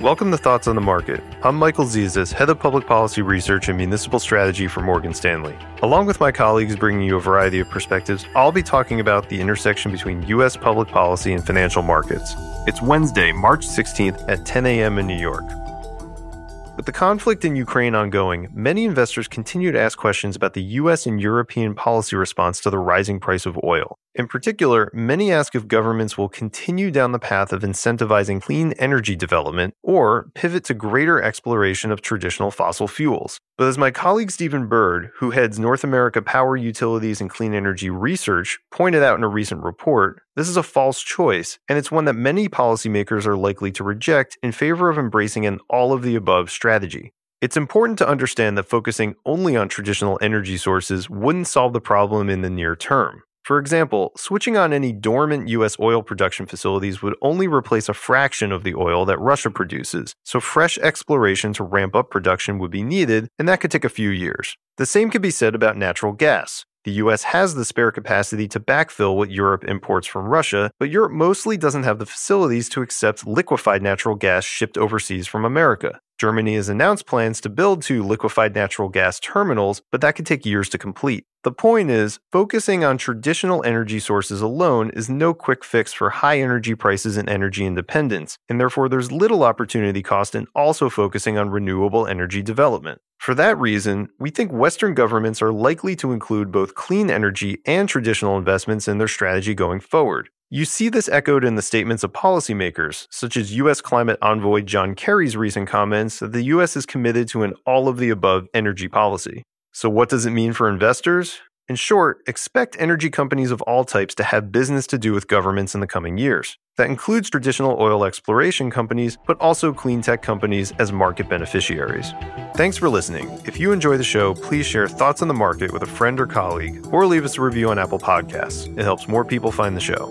Welcome to Thoughts on the Market. I'm Michael Zezas, Head of Public Policy Research and Municipal Strategy for Morgan Stanley. Along with my colleagues bringing you a variety of perspectives, I'll be talking about the intersection between U.S. public policy and financial markets. It's Wednesday, March 16th at 10 a.m. in New York. With the conflict in Ukraine ongoing, many investors continue to ask questions about the US and European policy response to the rising price of oil. In particular, many ask if governments will continue down the path of incentivizing clean energy development or pivot to greater exploration of traditional fossil fuels. But as my colleague Stephen Byrd, who heads North America Power Utilities and Clean Energy Research, pointed out in a recent report, this is a false choice, and it's one that many policymakers are likely to reject in favor of embracing an all of the above strategy. It's important to understand that focusing only on traditional energy sources wouldn't solve the problem in the near term. For example, switching on any dormant U.S. oil production facilities would only replace a fraction of the oil that Russia produces, so fresh exploration to ramp up production would be needed, and that could take a few years. The same could be said about natural gas. The US has the spare capacity to backfill what Europe imports from Russia, but Europe mostly doesn't have the facilities to accept liquefied natural gas shipped overseas from America. Germany has announced plans to build two liquefied natural gas terminals, but that could take years to complete. The point is, focusing on traditional energy sources alone is no quick fix for high energy prices and energy independence, and therefore there's little opportunity cost in also focusing on renewable energy development. For that reason, we think Western governments are likely to include both clean energy and traditional investments in their strategy going forward. You see this echoed in the statements of policymakers, such as U.S. climate envoy John Kerry's recent comments that the U.S. is committed to an all of the above energy policy. So, what does it mean for investors? In short, expect energy companies of all types to have business to do with governments in the coming years. That includes traditional oil exploration companies, but also clean tech companies as market beneficiaries. Thanks for listening. If you enjoy the show, please share thoughts on the market with a friend or colleague, or leave us a review on Apple Podcasts. It helps more people find the show.